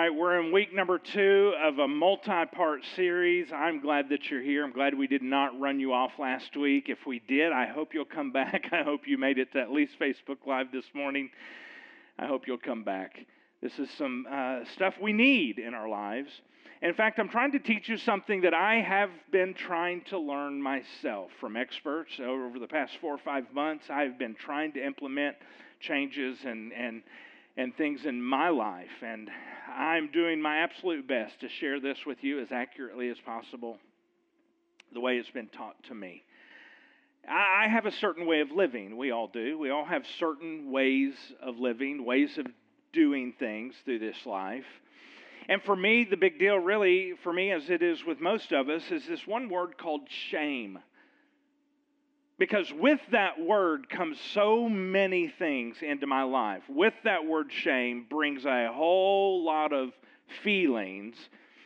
right, we're in week number two of a multi part series. I'm glad that you're here. I'm glad we did not run you off last week. If we did, I hope you'll come back. I hope you made it to at least Facebook Live this morning. I hope you'll come back. This is some uh, stuff we need in our lives. In fact, I'm trying to teach you something that I have been trying to learn myself from experts over the past four or five months. I've been trying to implement changes and, and and things in my life. And I'm doing my absolute best to share this with you as accurately as possible, the way it's been taught to me. I have a certain way of living. We all do. We all have certain ways of living, ways of doing things through this life. And for me, the big deal, really, for me, as it is with most of us, is this one word called shame. Because with that word comes so many things into my life. With that word shame brings a whole lot of feelings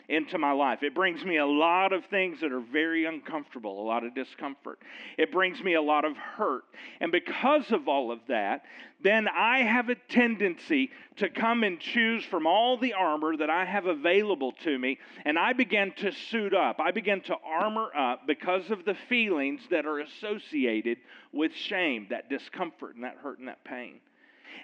into my life. It brings me a lot of things that are very uncomfortable, a lot of discomfort. It brings me a lot of hurt. And because of all of that, then I have a tendency to come and choose from all the armor that I have available to me, and I begin to suit up. I begin to armor up because of the feelings that are associated with shame, that discomfort, and that hurt and that pain.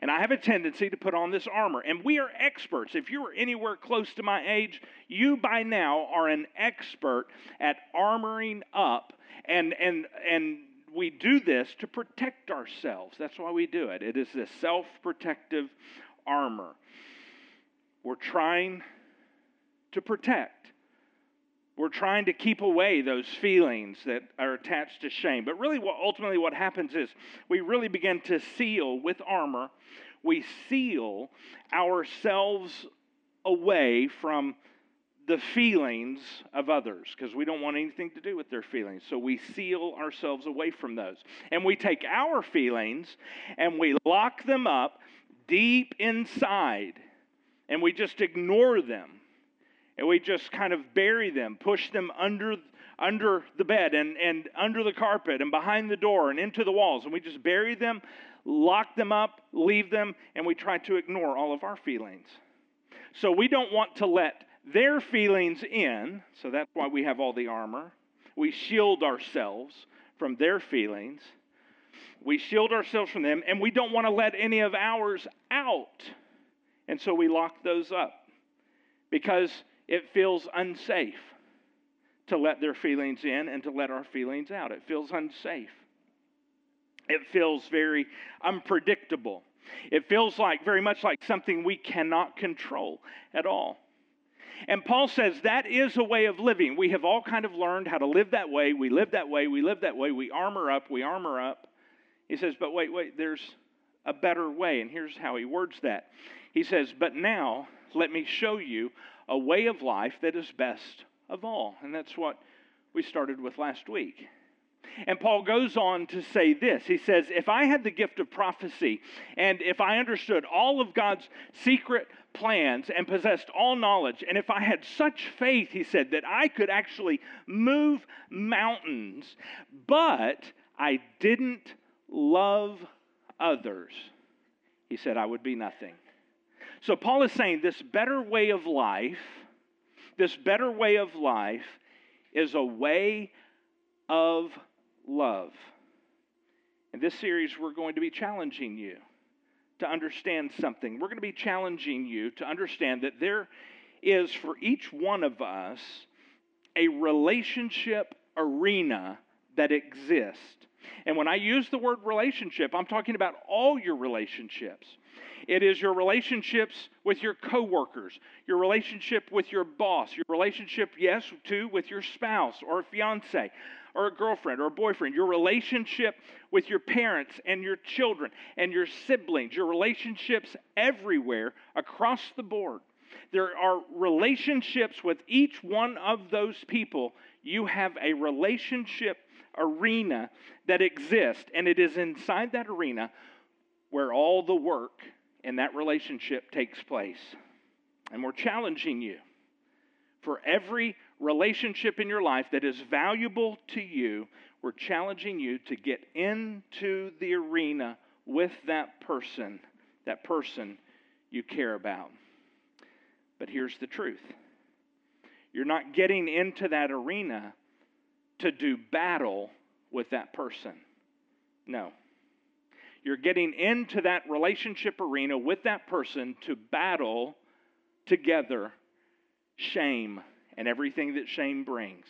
And I have a tendency to put on this armor. And we are experts. If you are anywhere close to my age, you by now are an expert at armoring up. And, and, and we do this to protect ourselves. That's why we do it. It is this self protective armor. We're trying to protect. We're trying to keep away those feelings that are attached to shame. But really, what, ultimately, what happens is we really begin to seal with armor, we seal ourselves away from the feelings of others because we don't want anything to do with their feelings. So we seal ourselves away from those. And we take our feelings and we lock them up deep inside and we just ignore them and we just kind of bury them, push them under under the bed and, and under the carpet and behind the door and into the walls. And we just bury them, lock them up, leave them, and we try to ignore all of our feelings. So we don't want to let their feelings in. So that's why we have all the armor. We shield ourselves from their feelings. We shield ourselves from them, and we don't want to let any of ours out. And so we lock those up because it feels unsafe to let their feelings in and to let our feelings out. It feels unsafe. It feels very unpredictable. It feels like very much like something we cannot control at all. And Paul says that is a way of living. We have all kind of learned how to live that way. We live that way. We live that way. We armor up. We armor up. He says, but wait, wait, there's a better way. And here's how he words that. He says, but now let me show you a way of life that is best of all. And that's what we started with last week. And Paul goes on to say this. He says, If I had the gift of prophecy, and if I understood all of God's secret plans and possessed all knowledge, and if I had such faith, he said, that I could actually move mountains, but I didn't love others, he said, I would be nothing. So Paul is saying this better way of life, this better way of life is a way of love. In this series, we're going to be challenging you to understand something. We're going to be challenging you to understand that there is for each one of us a relationship arena that exists. And when I use the word relationship, I'm talking about all your relationships. It is your relationships with your coworkers, your relationship with your boss, your relationship, yes, too, with your spouse or a fiance or a girlfriend or a boyfriend, your relationship with your parents and your children and your siblings, your relationships everywhere across the board. There are relationships with each one of those people. You have a relationship arena that exists, and it is inside that arena where all the work in that relationship takes place. And we're challenging you for every relationship in your life that is valuable to you, we're challenging you to get into the arena with that person, that person you care about. But here's the truth you're not getting into that arena to do battle with that person. No. You're getting into that relationship arena with that person to battle together shame and everything that shame brings.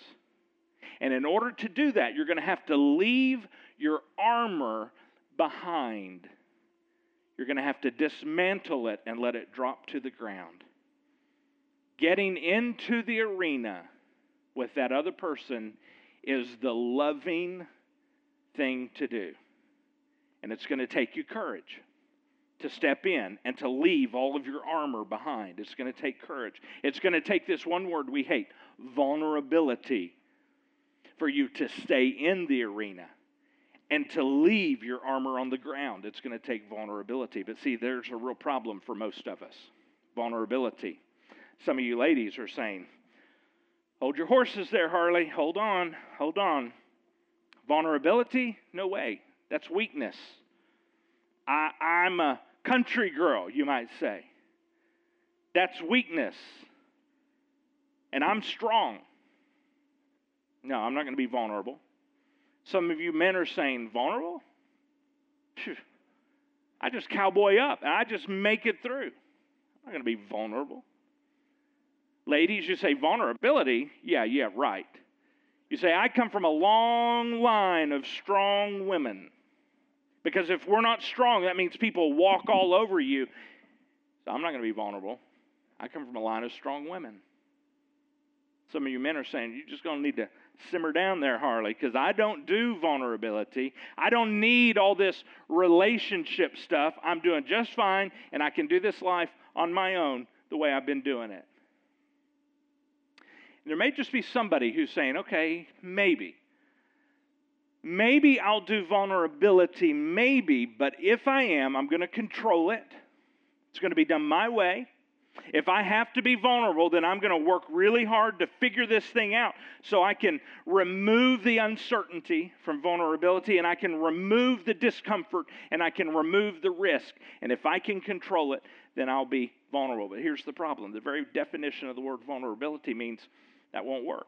And in order to do that, you're going to have to leave your armor behind. You're going to have to dismantle it and let it drop to the ground. Getting into the arena with that other person is the loving thing to do. And it's going to take you courage to step in and to leave all of your armor behind. It's going to take courage. It's going to take this one word we hate vulnerability for you to stay in the arena and to leave your armor on the ground. It's going to take vulnerability. But see, there's a real problem for most of us vulnerability. Some of you ladies are saying, Hold your horses there, Harley. Hold on, hold on. Vulnerability? No way. That's weakness. I, I'm a country girl, you might say. That's weakness. And I'm strong. No, I'm not going to be vulnerable. Some of you men are saying, vulnerable? Phew. I just cowboy up and I just make it through. I'm not going to be vulnerable. Ladies, you say vulnerability. Yeah, yeah, right. You say, I come from a long line of strong women. Because if we're not strong, that means people walk all over you. So I'm not going to be vulnerable. I come from a line of strong women. Some of you men are saying, you're just going to need to simmer down there, Harley, because I don't do vulnerability. I don't need all this relationship stuff. I'm doing just fine, and I can do this life on my own the way I've been doing it. There may just be somebody who's saying, okay, maybe. Maybe I'll do vulnerability, maybe, but if I am, I'm going to control it. It's going to be done my way. If I have to be vulnerable, then I'm going to work really hard to figure this thing out so I can remove the uncertainty from vulnerability and I can remove the discomfort and I can remove the risk. And if I can control it, then I'll be vulnerable. But here's the problem the very definition of the word vulnerability means that won't work.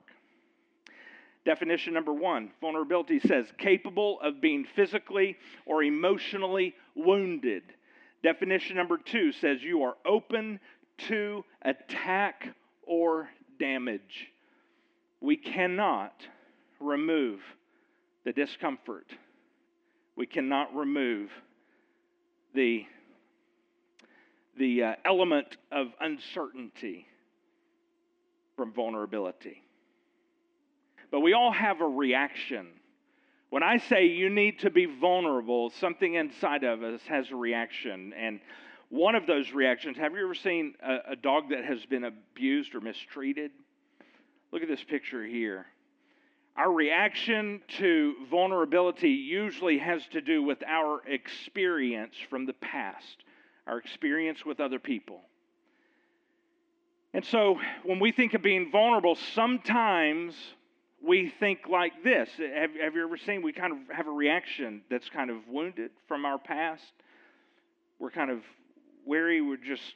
Definition number one vulnerability says capable of being physically or emotionally wounded. Definition number two says you are open to attack or damage. We cannot remove the discomfort. We cannot remove the, the uh, element of uncertainty from vulnerability. But we all have a reaction. When I say you need to be vulnerable, something inside of us has a reaction. And one of those reactions, have you ever seen a, a dog that has been abused or mistreated? Look at this picture here. Our reaction to vulnerability usually has to do with our experience from the past, our experience with other people. And so when we think of being vulnerable, sometimes we think like this. Have, have you ever seen we kind of have a reaction that's kind of wounded from our past? We're kind of weary. We're just,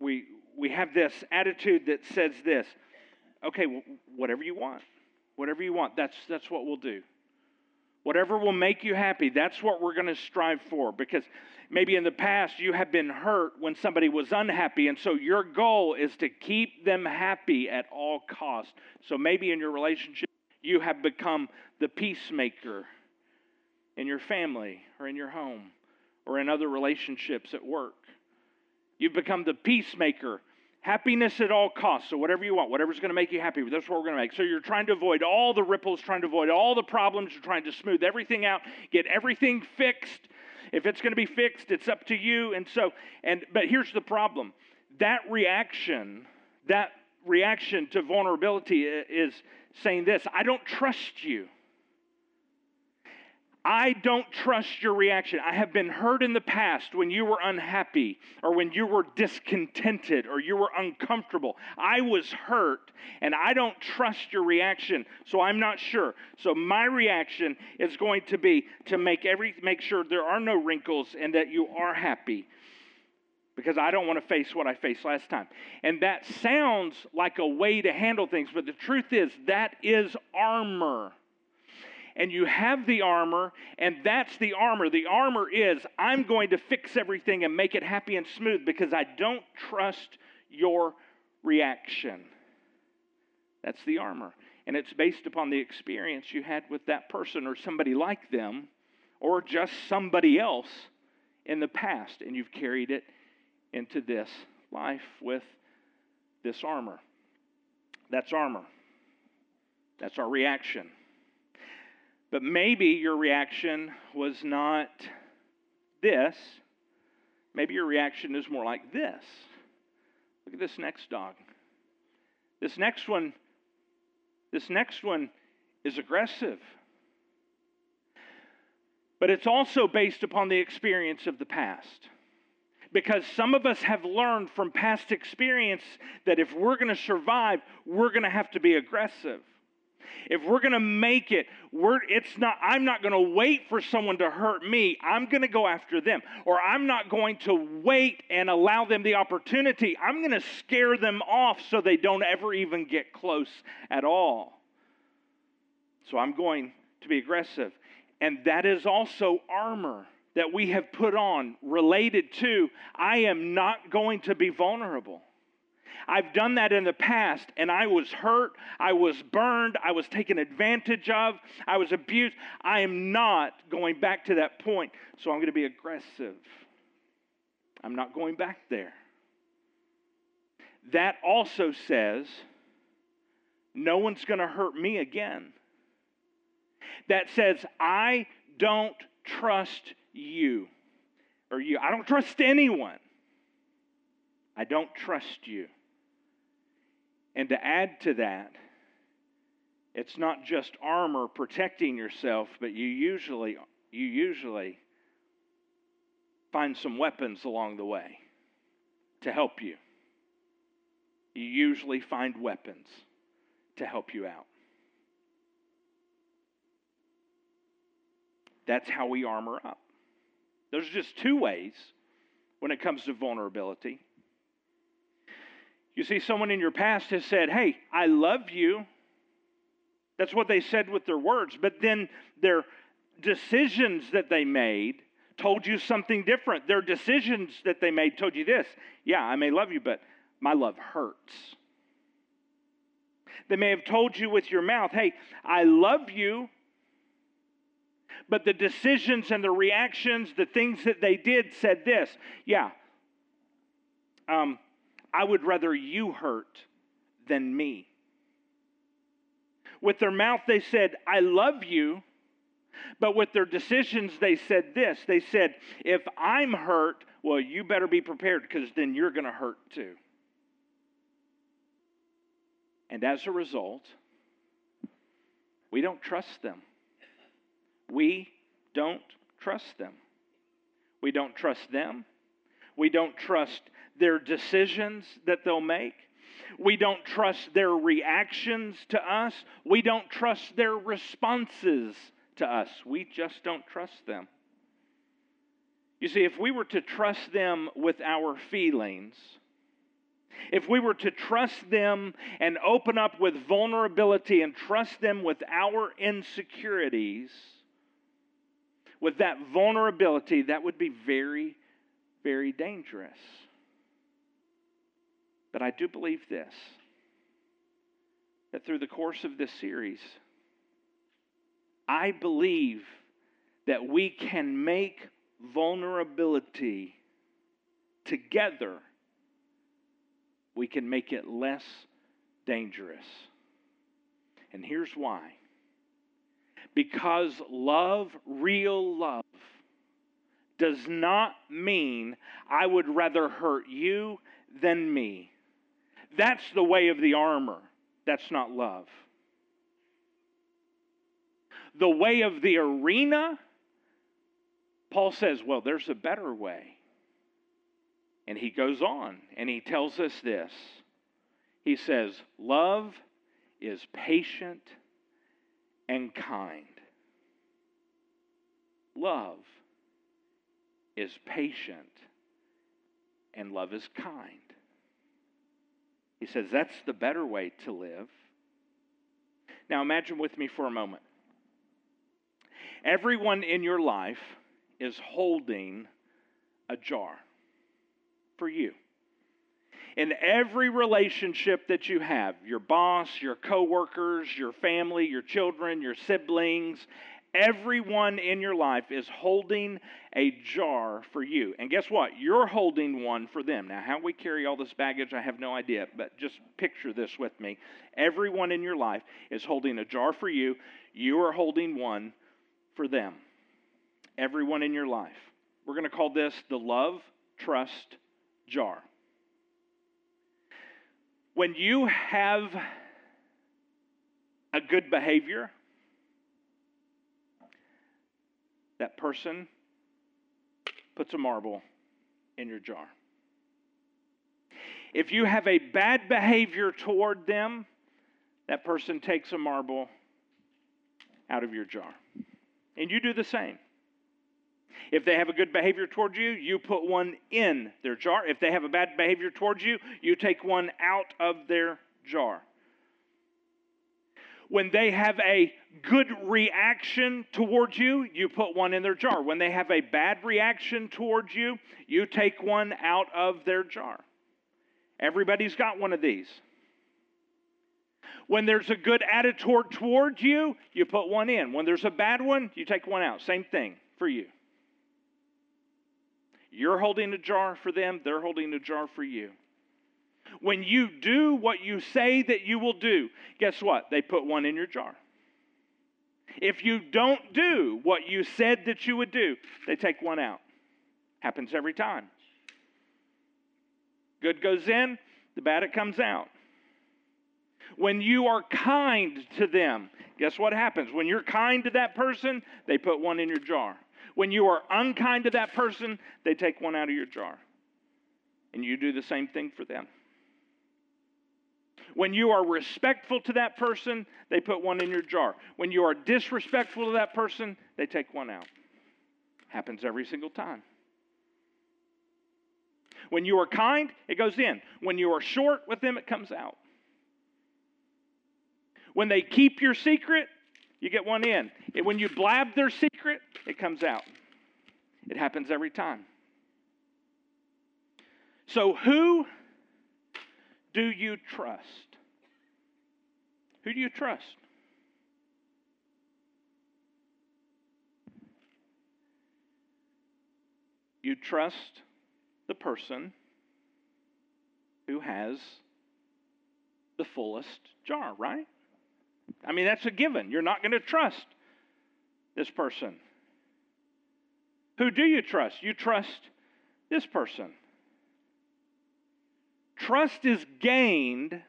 we, we have this attitude that says this okay, whatever you want, whatever you want, that's, that's what we'll do. Whatever will make you happy, that's what we're going to strive for. Because maybe in the past you have been hurt when somebody was unhappy, and so your goal is to keep them happy at all costs. So maybe in your relationship, you have become the peacemaker in your family or in your home or in other relationships at work. You've become the peacemaker Happiness at all costs. So, whatever you want, whatever's going to make you happy, that's what we're going to make. So, you're trying to avoid all the ripples, trying to avoid all the problems. You're trying to smooth everything out, get everything fixed. If it's going to be fixed, it's up to you. And so, and, but here's the problem that reaction, that reaction to vulnerability is saying this I don't trust you. I don't trust your reaction. I have been hurt in the past when you were unhappy or when you were discontented or you were uncomfortable. I was hurt and I don't trust your reaction, so I'm not sure. So my reaction is going to be to make every make sure there are no wrinkles and that you are happy. because I don't want to face what I faced last time. And that sounds like a way to handle things, but the truth is that is armor. And you have the armor, and that's the armor. The armor is I'm going to fix everything and make it happy and smooth because I don't trust your reaction. That's the armor. And it's based upon the experience you had with that person or somebody like them or just somebody else in the past, and you've carried it into this life with this armor. That's armor. That's our reaction. But maybe your reaction was not this. Maybe your reaction is more like this. Look at this next dog. This next one, this next one is aggressive. But it's also based upon the experience of the past. Because some of us have learned from past experience that if we're going to survive, we're going to have to be aggressive. If we're going to make it, we're, it's not, I'm not going to wait for someone to hurt me. I'm going to go after them. Or I'm not going to wait and allow them the opportunity. I'm going to scare them off so they don't ever even get close at all. So I'm going to be aggressive. And that is also armor that we have put on related to I am not going to be vulnerable. I've done that in the past and I was hurt, I was burned, I was taken advantage of, I was abused. I am not going back to that point, so I'm going to be aggressive. I'm not going back there. That also says no one's going to hurt me again. That says I don't trust you or you. I don't trust anyone. I don't trust you. And to add to that, it's not just armor protecting yourself, but you usually you usually find some weapons along the way to help you. You usually find weapons to help you out. That's how we armor up. There's just two ways when it comes to vulnerability. You see, someone in your past has said, Hey, I love you. That's what they said with their words. But then their decisions that they made told you something different. Their decisions that they made told you this Yeah, I may love you, but my love hurts. They may have told you with your mouth, Hey, I love you, but the decisions and the reactions, the things that they did said this yeah, um, I would rather you hurt than me. With their mouth, they said, I love you. But with their decisions, they said this they said, if I'm hurt, well, you better be prepared because then you're going to hurt too. And as a result, we don't trust them. We don't trust them. We don't trust them. We don't trust their decisions that they'll make. We don't trust their reactions to us. We don't trust their responses to us. We just don't trust them. You see, if we were to trust them with our feelings, if we were to trust them and open up with vulnerability and trust them with our insecurities, with that vulnerability, that would be very, very dangerous. But I do believe this that through the course of this series, I believe that we can make vulnerability together, we can make it less dangerous. And here's why because love, real love, does not mean I would rather hurt you than me. That's the way of the armor. That's not love. The way of the arena, Paul says, well, there's a better way. And he goes on and he tells us this. He says, Love is patient and kind. Love is patient and love is kind. He says that's the better way to live. Now imagine with me for a moment. Everyone in your life is holding a jar for you. In every relationship that you have, your boss, your coworkers, your family, your children, your siblings, everyone in your life is holding a jar for you. And guess what? You're holding one for them. Now, how we carry all this baggage, I have no idea, but just picture this with me. Everyone in your life is holding a jar for you. You are holding one for them. Everyone in your life. We're going to call this the love trust jar. When you have a good behavior, that person puts a marble in your jar. If you have a bad behavior toward them, that person takes a marble out of your jar. And you do the same. If they have a good behavior towards you, you put one in their jar. If they have a bad behavior towards you, you take one out of their jar. When they have a good reaction towards you, you put one in their jar. When they have a bad reaction towards you, you take one out of their jar. Everybody's got one of these. When there's a good attitude towards you, you put one in. When there's a bad one, you take one out. Same thing for you. You're holding a jar for them, they're holding a jar for you. When you do what you say that you will do, guess what? They put one in your jar. If you don't do what you said that you would do, they take one out. Happens every time. Good goes in, the bad it comes out. When you are kind to them, guess what happens? When you're kind to that person, they put one in your jar. When you are unkind to that person, they take one out of your jar. And you do the same thing for them. When you are respectful to that person, they put one in your jar. When you are disrespectful to that person, they take one out. Happens every single time. When you are kind, it goes in. When you are short with them, it comes out. When they keep your secret, you get one in. When you blab their secret, it comes out. It happens every time. So, who do you trust? Who do you trust? You trust the person who has the fullest jar, right? I mean, that's a given. You're not going to trust this person. Who do you trust? You trust this person. Trust is gained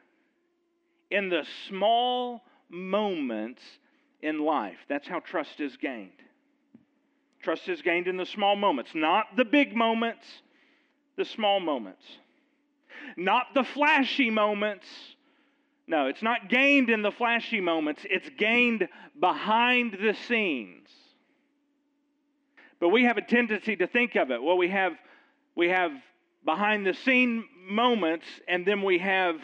in the small moments in life. That's how trust is gained. Trust is gained in the small moments, not the big moments, the small moments. Not the flashy moments, no, it's not gained in the flashy moments, it's gained behind the scenes. But we have a tendency to think of it. Well, we have we have behind the scene moments and then we have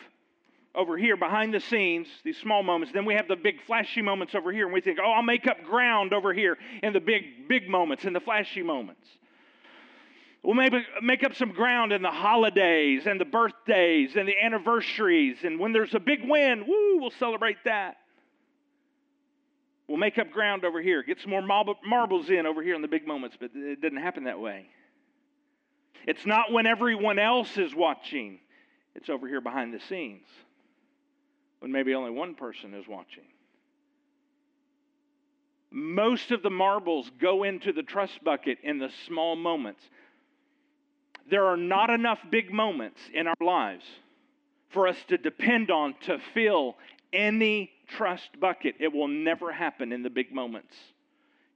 over here behind the scenes, these small moments. Then we have the big flashy moments over here, and we think, oh, I'll make up ground over here in the big, big moments, in the flashy moments. We'll maybe make up some ground in the holidays and the birthdays and the anniversaries. And when there's a big win, woo, we'll celebrate that. We'll make up ground over here, get some more marbles in over here in the big moments, but it didn't happen that way. It's not when everyone else is watching, it's over here behind the scenes when maybe only one person is watching. Most of the marbles go into the trust bucket in the small moments there are not enough big moments in our lives for us to depend on to fill any trust bucket. It will never happen in the big moments.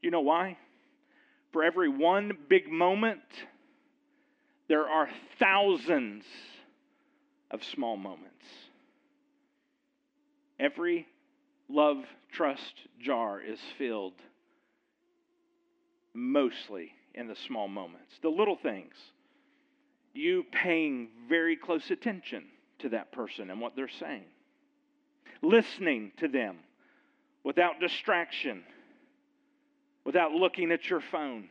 You know why? For every one big moment, there are thousands of small moments. Every love trust jar is filled mostly in the small moments, the little things. You paying very close attention to that person and what they're saying, listening to them without distraction, without looking at your phone,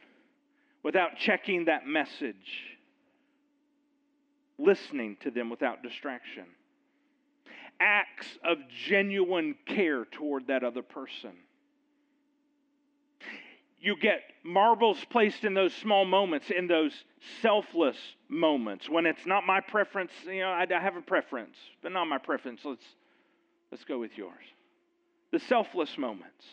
without checking that message, listening to them without distraction. Acts of genuine care toward that other person you get marbles placed in those small moments, in those selfless moments when it's not my preference. You know, I, I have a preference, but not my preference. Let's let's go with yours. The selfless moments.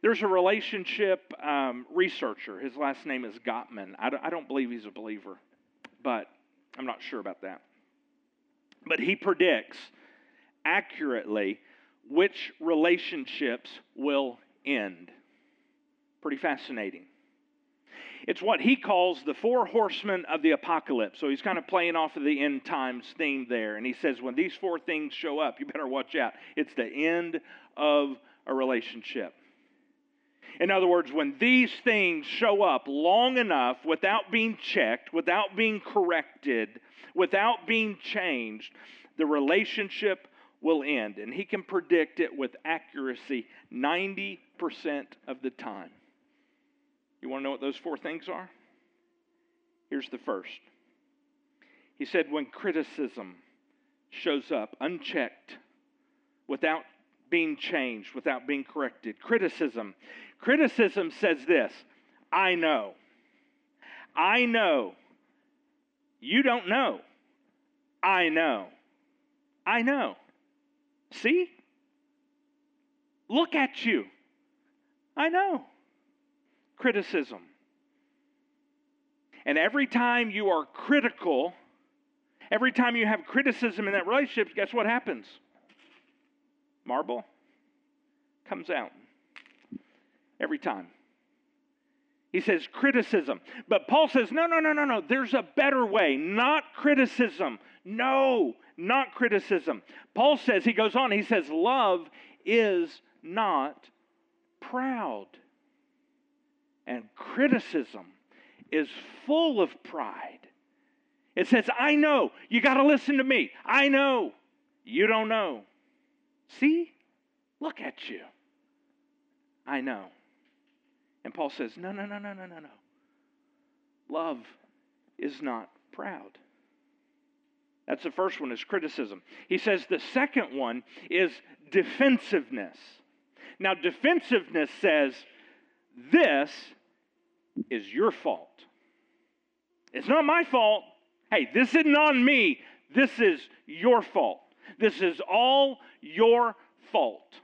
There's a relationship um, researcher. His last name is Gottman. I don't, I don't believe he's a believer, but I'm not sure about that. But he predicts accurately which relationships will end. Pretty fascinating. It's what he calls the four horsemen of the apocalypse. So he's kind of playing off of the end times theme there. And he says, when these four things show up, you better watch out. It's the end of a relationship. In other words, when these things show up long enough without being checked, without being corrected, without being changed, the relationship will end. And he can predict it with accuracy 90% of the time. You want to know what those four things are? Here's the first. He said, when criticism shows up unchecked, without being changed, without being corrected, criticism. Criticism says this I know. I know. You don't know. I know. I know. See? Look at you. I know criticism. And every time you are critical, every time you have criticism in that relationship, guess what happens? Marble comes out. Every time. He says criticism. But Paul says, no, no, no, no, no. There's a better way. Not criticism. No, not criticism. Paul says, he goes on, he says, love is not proud and criticism is full of pride. It says, I know, you got to listen to me. I know, you don't know. See? Look at you. I know. And Paul says, No, no, no, no, no, no, no. Love is not proud. That's the first one is criticism. He says the second one is defensiveness. Now, defensiveness says, This is your fault. It's not my fault. Hey, this isn't on me. This is your fault. This is all your fault.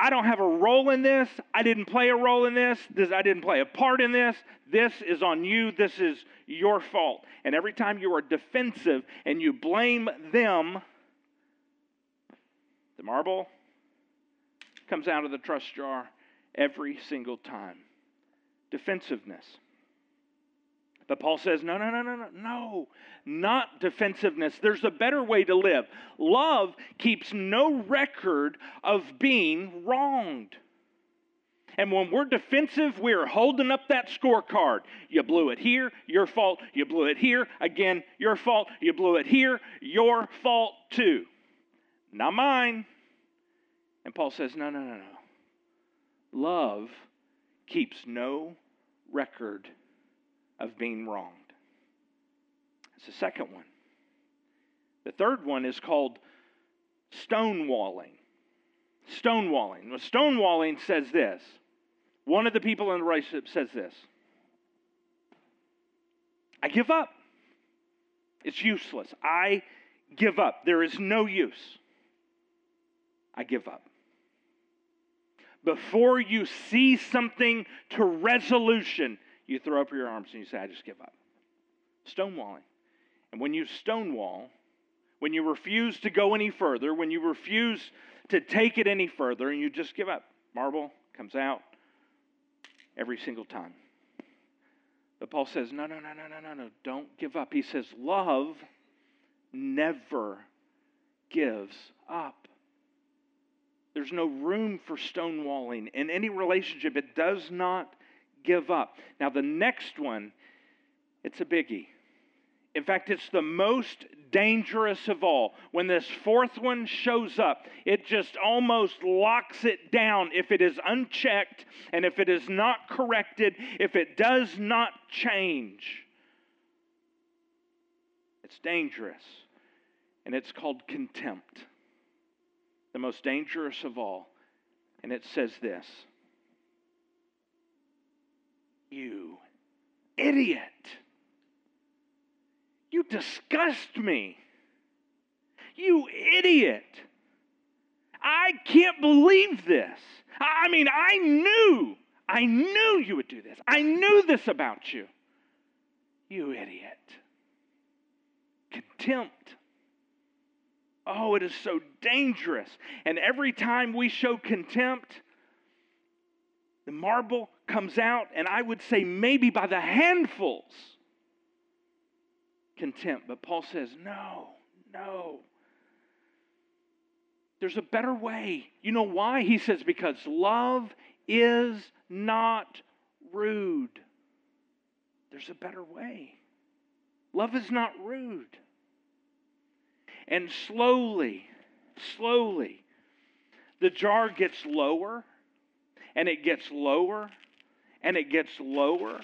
I don't have a role in this. I didn't play a role in this. this. I didn't play a part in this. This is on you. This is your fault. And every time you are defensive and you blame them, the marble comes out of the trust jar every single time defensiveness. But Paul says, no, no, no, no, no, no, not defensiveness. There's a better way to live. Love keeps no record of being wronged. And when we're defensive, we're holding up that scorecard. You blew it here, your fault. You blew it here, again, your fault. You blew it here, your fault too. Not mine. And Paul says, no, no, no, no. Love keeps no record of being wronged. It's the second one. The third one is called stonewalling. Stonewalling. Well, stonewalling says this. One of the people in the relationship says this I give up. It's useless. I give up. There is no use. I give up before you see something to resolution, you throw up your arms and you say, I just give up. Stonewalling. And when you stonewall, when you refuse to go any further, when you refuse to take it any further, and you just give up, marble comes out every single time. But Paul says, no, no, no, no, no, no, no, don't give up. He says, love never gives up. There's no room for stonewalling. In any relationship, it does not give up. Now, the next one, It's a biggie. In fact, it's the most dangerous of all. When this fourth one shows up, it just almost locks it down if it is unchecked and if it is not corrected, if it does not change. It's dangerous. And it's called contempt. The most dangerous of all. And it says this You idiot. You disgust me. You idiot. I can't believe this. I mean, I knew, I knew you would do this. I knew this about you. You idiot. Contempt. Oh, it is so dangerous. And every time we show contempt, the marble comes out, and I would say maybe by the handfuls contempt. But Paul says, no, no. There's a better way. You know why? He says, because love is not rude. There's a better way. Love is not rude. And slowly, slowly, the jar gets lower and it gets lower and it gets lower,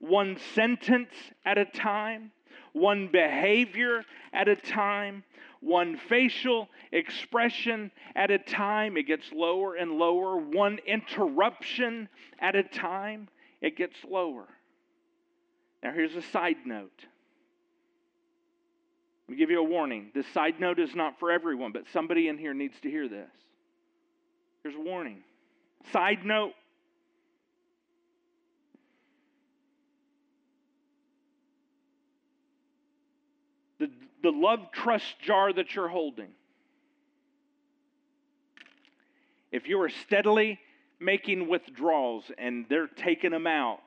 one sentence at a time one behavior at a time, one facial expression at a time. It gets lower and lower. One interruption at a time, it gets lower. Now, here's a side note. Let me give you a warning. This side note is not for everyone, but somebody in here needs to hear this. Here's a warning. Side note the, love trust jar that you're holding, if you are steadily making withdrawals and they're taking them out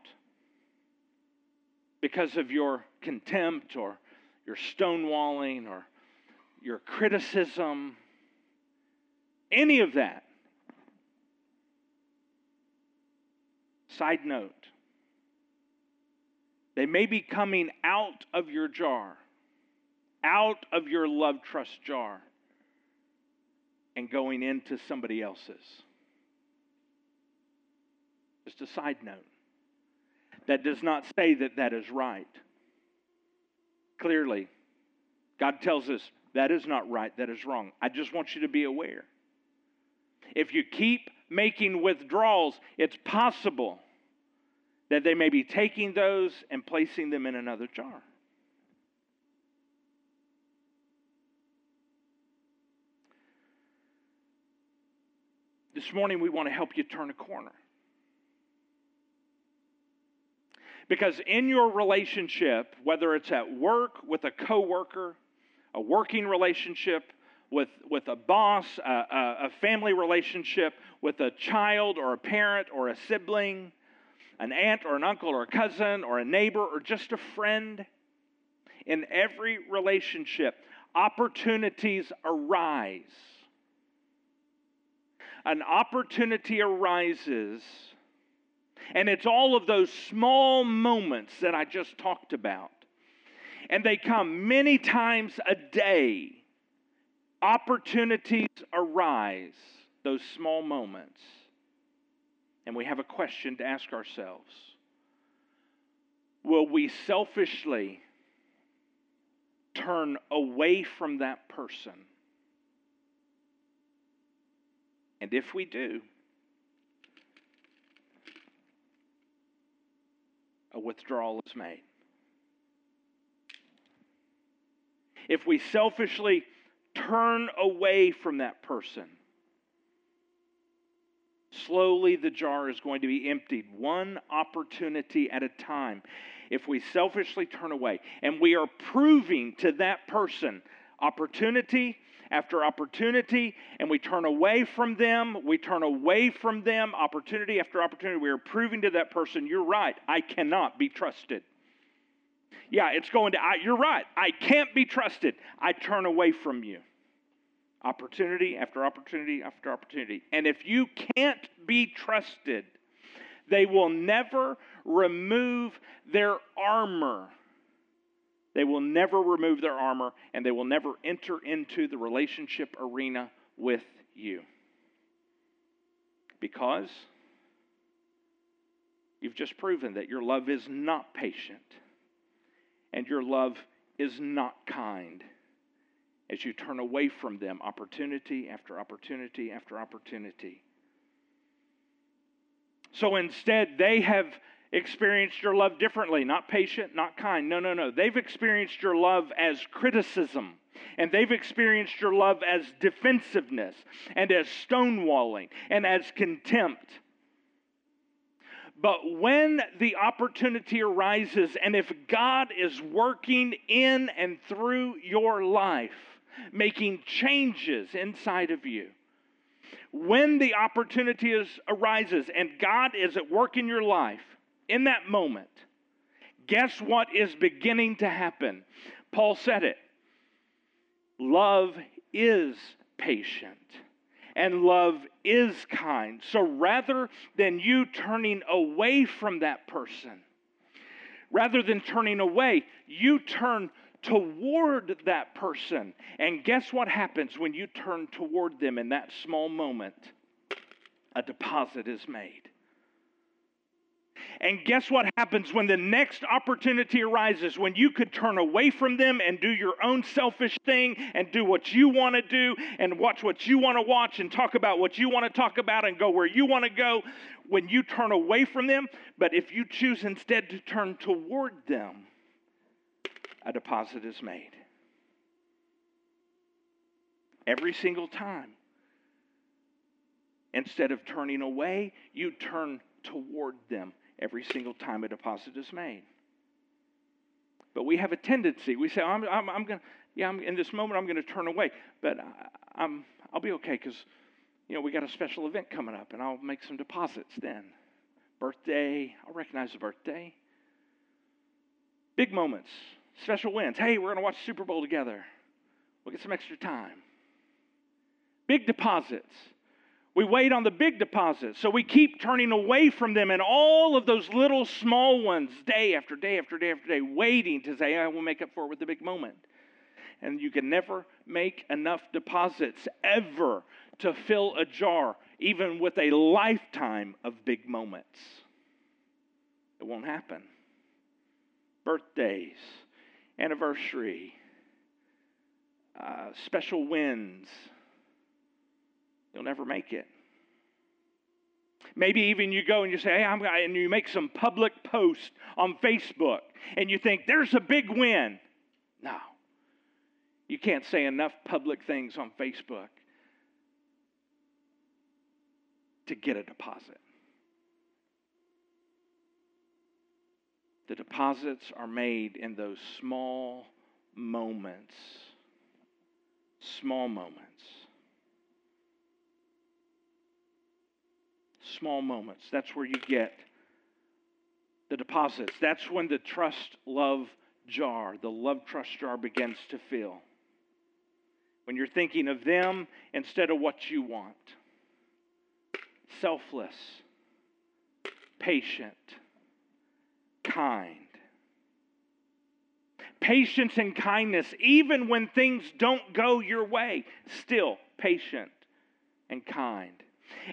because of your contempt or your stonewalling or your criticism, any of that, side note, they may be coming out of your jar out of your love trust jar and going into somebody else's. Just a side note. That does not say that that is right. Clearly, God tells us that is not right, that is wrong. I just want you to be aware. If you keep making withdrawals, it's possible that they may be taking those and placing them in another jar. This morning, we want to help you turn a corner. Because in your relationship, whether it's at work with a coworker, a working relationship with, with a boss, a, a, a family relationship with a child or a parent or a sibling, an aunt or an uncle or a cousin or a neighbor or just a friend, in every relationship, opportunities arise an opportunity arises, and it's all of those small moments that I just talked about. And they come many times a day. Opportunities arise, those small moments. And we have a question to ask ourselves Will we selfishly turn away from that person? And if we do, a withdrawal is made. If we selfishly turn away from that person, slowly the jar is going to be emptied, one opportunity at a time. If we selfishly turn away and we are proving to that person opportunity after opportunity and we turn away from them. We turn away from them, opportunity after opportunity. We are proving to that person, you're right, I cannot be trusted. Yeah, it's going to, I, you're right, I can't be trusted. I turn away from you. Opportunity after opportunity after opportunity. And if you can't be trusted, they will never remove their armor. They will never remove their armor and they will never enter into the relationship arena with you. Because you've just proven that your love is not patient and your love is not kind as you turn away from them opportunity after opportunity after opportunity. So instead, they have experienced your love differently, not patient, not kind. No, no, no. They've experienced your love as criticism. And they've experienced your love as defensiveness and as stonewalling and as contempt. But when the opportunity arises, and if God is working in and through your life, making changes inside of you, when the opportunity is, arises and God is at work in your life, in that moment, guess what is beginning to happen? Paul said it. Love is patient and love is kind. So rather than you turning away from that person, rather than turning away, you turn toward that person. And guess what happens when you turn toward them in that small moment? A deposit is made. And guess what happens when the next opportunity arises? When you could turn away from them and do your own selfish thing and do what you want to do and watch what you want to watch and talk about what you want to talk about and go where you want to go. When you turn away from them, but if you choose instead to turn toward them, a deposit is made. Every single time. Instead of turning away, you turn toward them every single time a deposit is made. But we have a tendency. We say, I'm, I'm, I'm going to, yeah, I'm, in this moment, I'm going to turn away. But I, I'm, I'll be okay because, you know, we got a special event coming up and I'll make some deposits then. Birthday, I'll recognize the birthday. Big moments, special wins. Hey, we're going to watch Super Bowl together. We'll get some extra time. Big deposits. We wait on the big deposits. So we keep turning away from them and all of those little small ones day after day after day after day, waiting to say, I will make up for it with the big moment. And you can never make enough deposits ever to fill a jar, even with a lifetime of big moments. It won't happen. Birthdays, anniversary, uh, special wins You'll never make it. Maybe even you go and you say, hey, I'm, and you make some public post on Facebook and you think there's a big win. No. You can't say enough public things on Facebook to get a deposit. The deposits are made in those small moments. Small moments. Small moments. That's where you get the deposits. That's when the trust love jar, the love trust jar begins to fill. When you're thinking of them instead of what you want. Selfless, patient, kind. Patience and kindness, even when things don't go your way, still patient and kind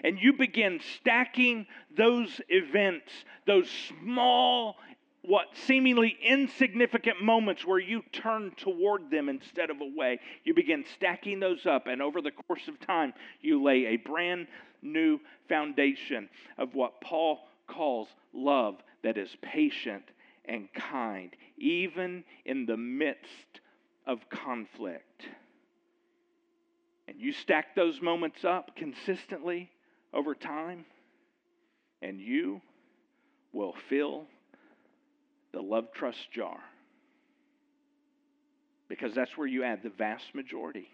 and you begin stacking those events, those small, what seemingly insignificant moments where you turn toward them instead of away, you begin stacking those up, and over the course of time, you lay a brand new foundation of what Paul calls love that is patient and kind, even in the midst of conflict. And you stack those moments up consistently over time, and you will fill the love trust jar. Because that's where you add the vast majority.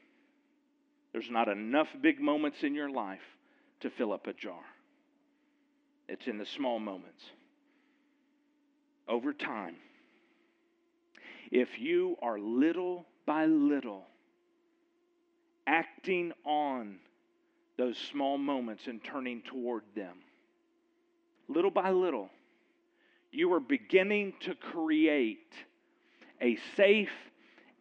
There's not enough big moments in your life to fill up a jar. It's in the small moments. Over time, if you are little by little acting on those small moments and turning toward them, little by little, you are beginning to create a safe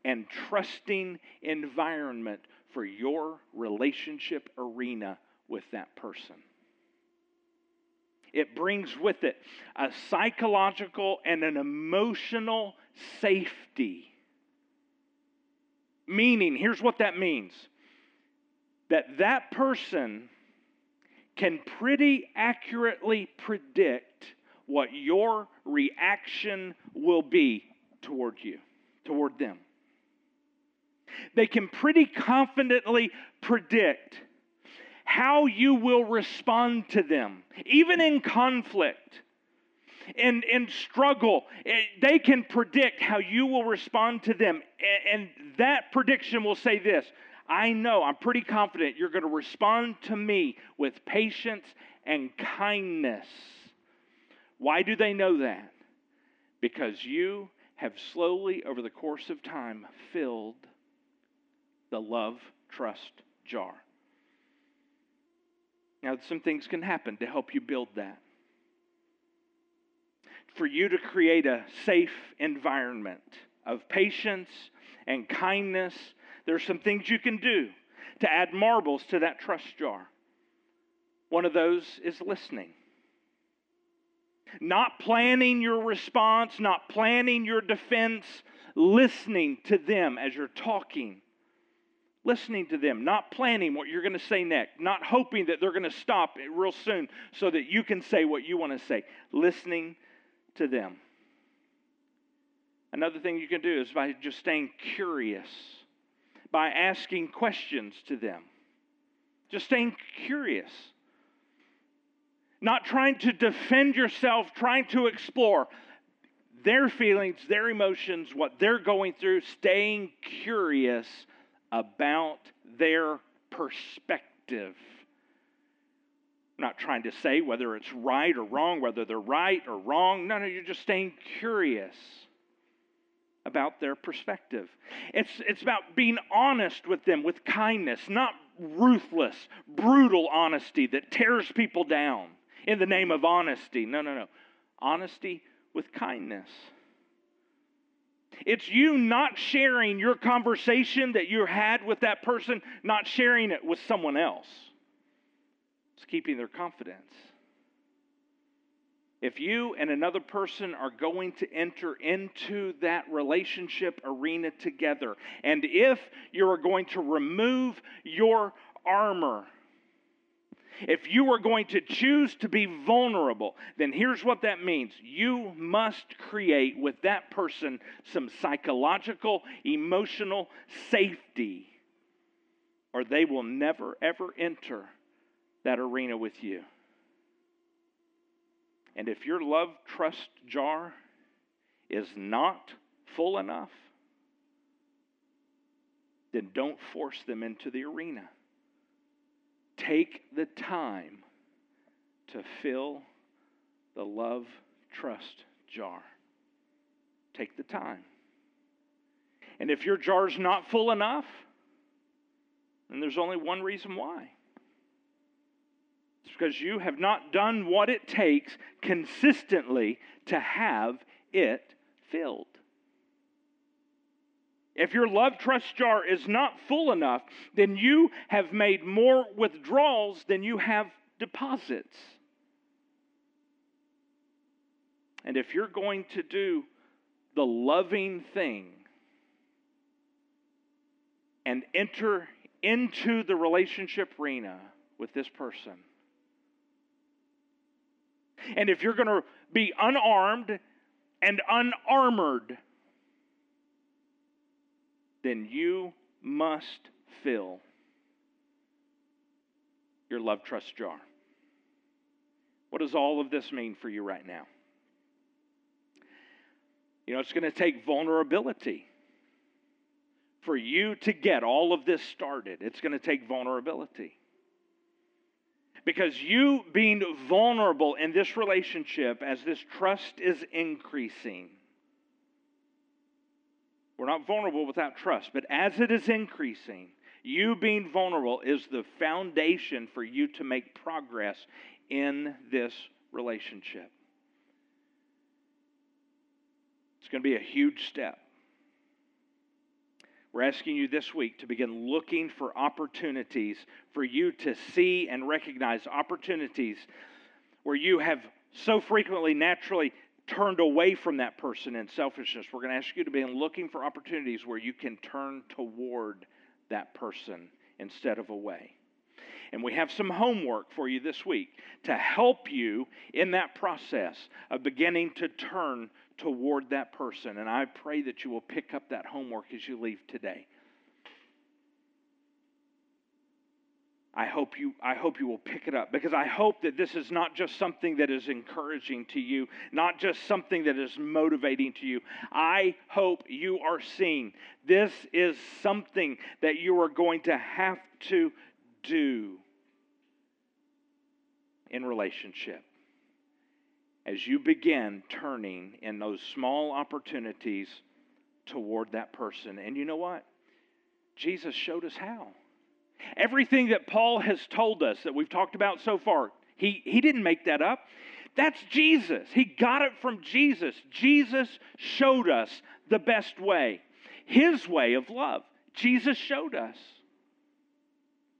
and trusting environment for your relationship arena with that person. It brings with it a psychological and an emotional safety. Meaning, here's what that means that that person can pretty accurately predict what your reaction will be toward you, toward them. They can pretty confidently predict how you will respond to them, even in conflict. In, in struggle, eh, they can predict how you will respond to them. And that prediction will say this I know, I'm pretty confident you're going to respond to me with patience and kindness. Why do they know that? Because you have slowly, over the course of time, filled the love trust jar. Now, some things can happen to help you build that. For you to create a safe environment of patience and kindness, there are some things you can do to add marbles to that trust jar. One of those is listening. Not planning your response, not planning your defense, listening to them as you're talking listening to them, not planning what you're going to say next, not hoping that they're going to stop real soon so that you can say what you want to say, listening to them. Another thing you can do is by just staying curious, by asking questions to them. Just staying curious. Not trying to defend yourself, trying to explore their feelings, their emotions, what they're going through, staying curious about their perspective. I'm not trying to say whether it's right or wrong, whether they're right or wrong. No, no, you're just staying curious about their perspective. It's, it's about being honest with them with kindness, not ruthless, brutal honesty that tears people down in the name of honesty. No, no, no. Honesty with kindness. It's you not sharing your conversation that you had with that person, not sharing it with someone else. It's keeping their confidence. If you and another person are going to enter into that relationship arena together, and if you are going to remove your armor if you are going to choose to be vulnerable, then here's what that means you must create with that person some psychological, emotional safety, or they will never, ever enter that arena with you. And if your love trust jar is not full enough, then don't force them into the arena. Take the time to fill the love trust jar. Take the time. And if your jar's not full enough, then there's only one reason why. Because you have not done what it takes consistently to have it filled. If your love trust jar is not full enough, then you have made more withdrawals than you have deposits. And if you're going to do the loving thing and enter into the relationship arena with this person, and if you're going to be unarmed and unarmored, then you must fill your love trust jar. What does all of this mean for you right now? You know, it's going to take vulnerability for you to get all of this started. It's going to take vulnerability. Because you being vulnerable in this relationship as this trust is increasing, we're not vulnerable without trust, but as it is increasing, you being vulnerable is the foundation for you to make progress in this relationship. It's going to be a huge step. We're asking you this week to begin looking for opportunities for you to see and recognize opportunities where you have so frequently, naturally turned away from that person in selfishness. We're going to ask you to begin looking for opportunities where you can turn toward that person instead of away. And we have some homework for you this week to help you in that process of beginning to turn toward that person. And I pray that you will pick up that homework as you leave today. I hope you I hope you will pick it up because I hope that this is not just something that is encouraging to you, not just something that is motivating to you. I hope you are seeing this is something that you are going to have to do in relationship as you begin turning in those small opportunities toward that person. And you know what? Jesus showed us how. Everything that Paul has told us that we've talked about so far, he, he didn't make that up. That's Jesus. He got it from Jesus. Jesus showed us the best way, his way of love. Jesus showed us.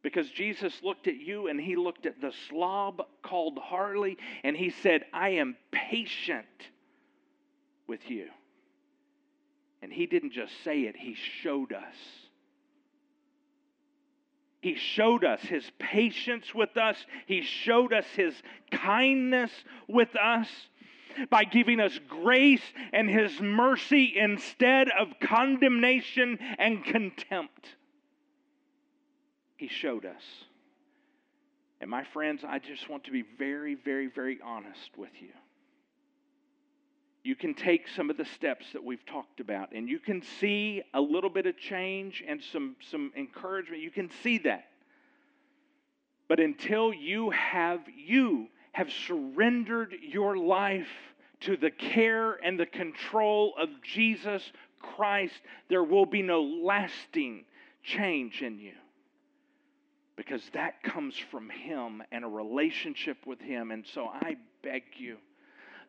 Because Jesus looked at you and he looked at the slob called Harley and he said, I am patient with you. And he didn't just say it, he showed us. He showed us his patience with us. He showed us his kindness with us by giving us grace and his mercy instead of condemnation and contempt. He showed us. And my friends, I just want to be very, very, very honest with you. You can take some of the steps that we've talked about and you can see a little bit of change and some, some encouragement. You can see that. But until you have you have surrendered your life to the care and the control of Jesus Christ, there will be no lasting change in you because that comes from Him and a relationship with Him. And so I beg you,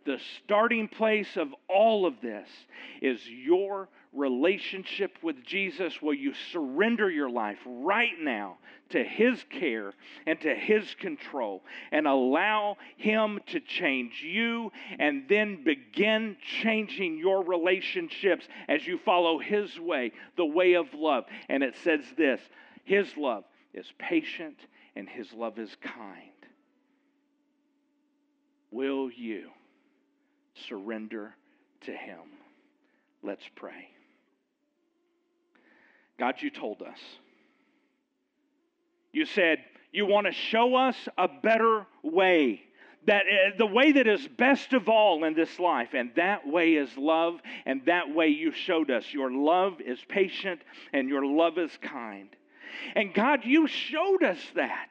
the starting place of all of this is your relationship with Jesus. Will you surrender your life right now to His care and to His control and allow Him to change you and then begin changing your relationships as you follow His way, the way of love? And it says this His love is patient and his love is kind. Will you surrender to him? Let's pray. God, you told us. You said you want to show us a better way that uh, the way that is best of all in this life and that way is love and that way you showed us your love is patient and your love is kind and God, you showed us that.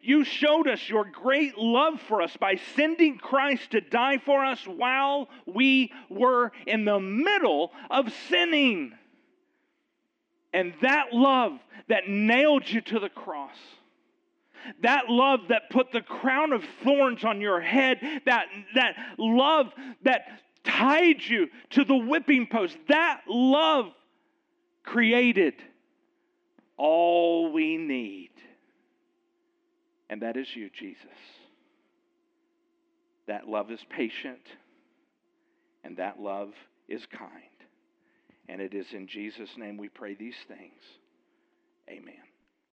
You showed us your great love for us by sending Christ to die for us while we were in the middle of sinning. And that love that nailed you to the cross, that love that put the crown of thorns on your head, that, that love that tied you to the whipping post, that love created all we need. And that is you, Jesus. That love is patient, and that love is kind. And it is in Jesus' name we pray these things. Amen.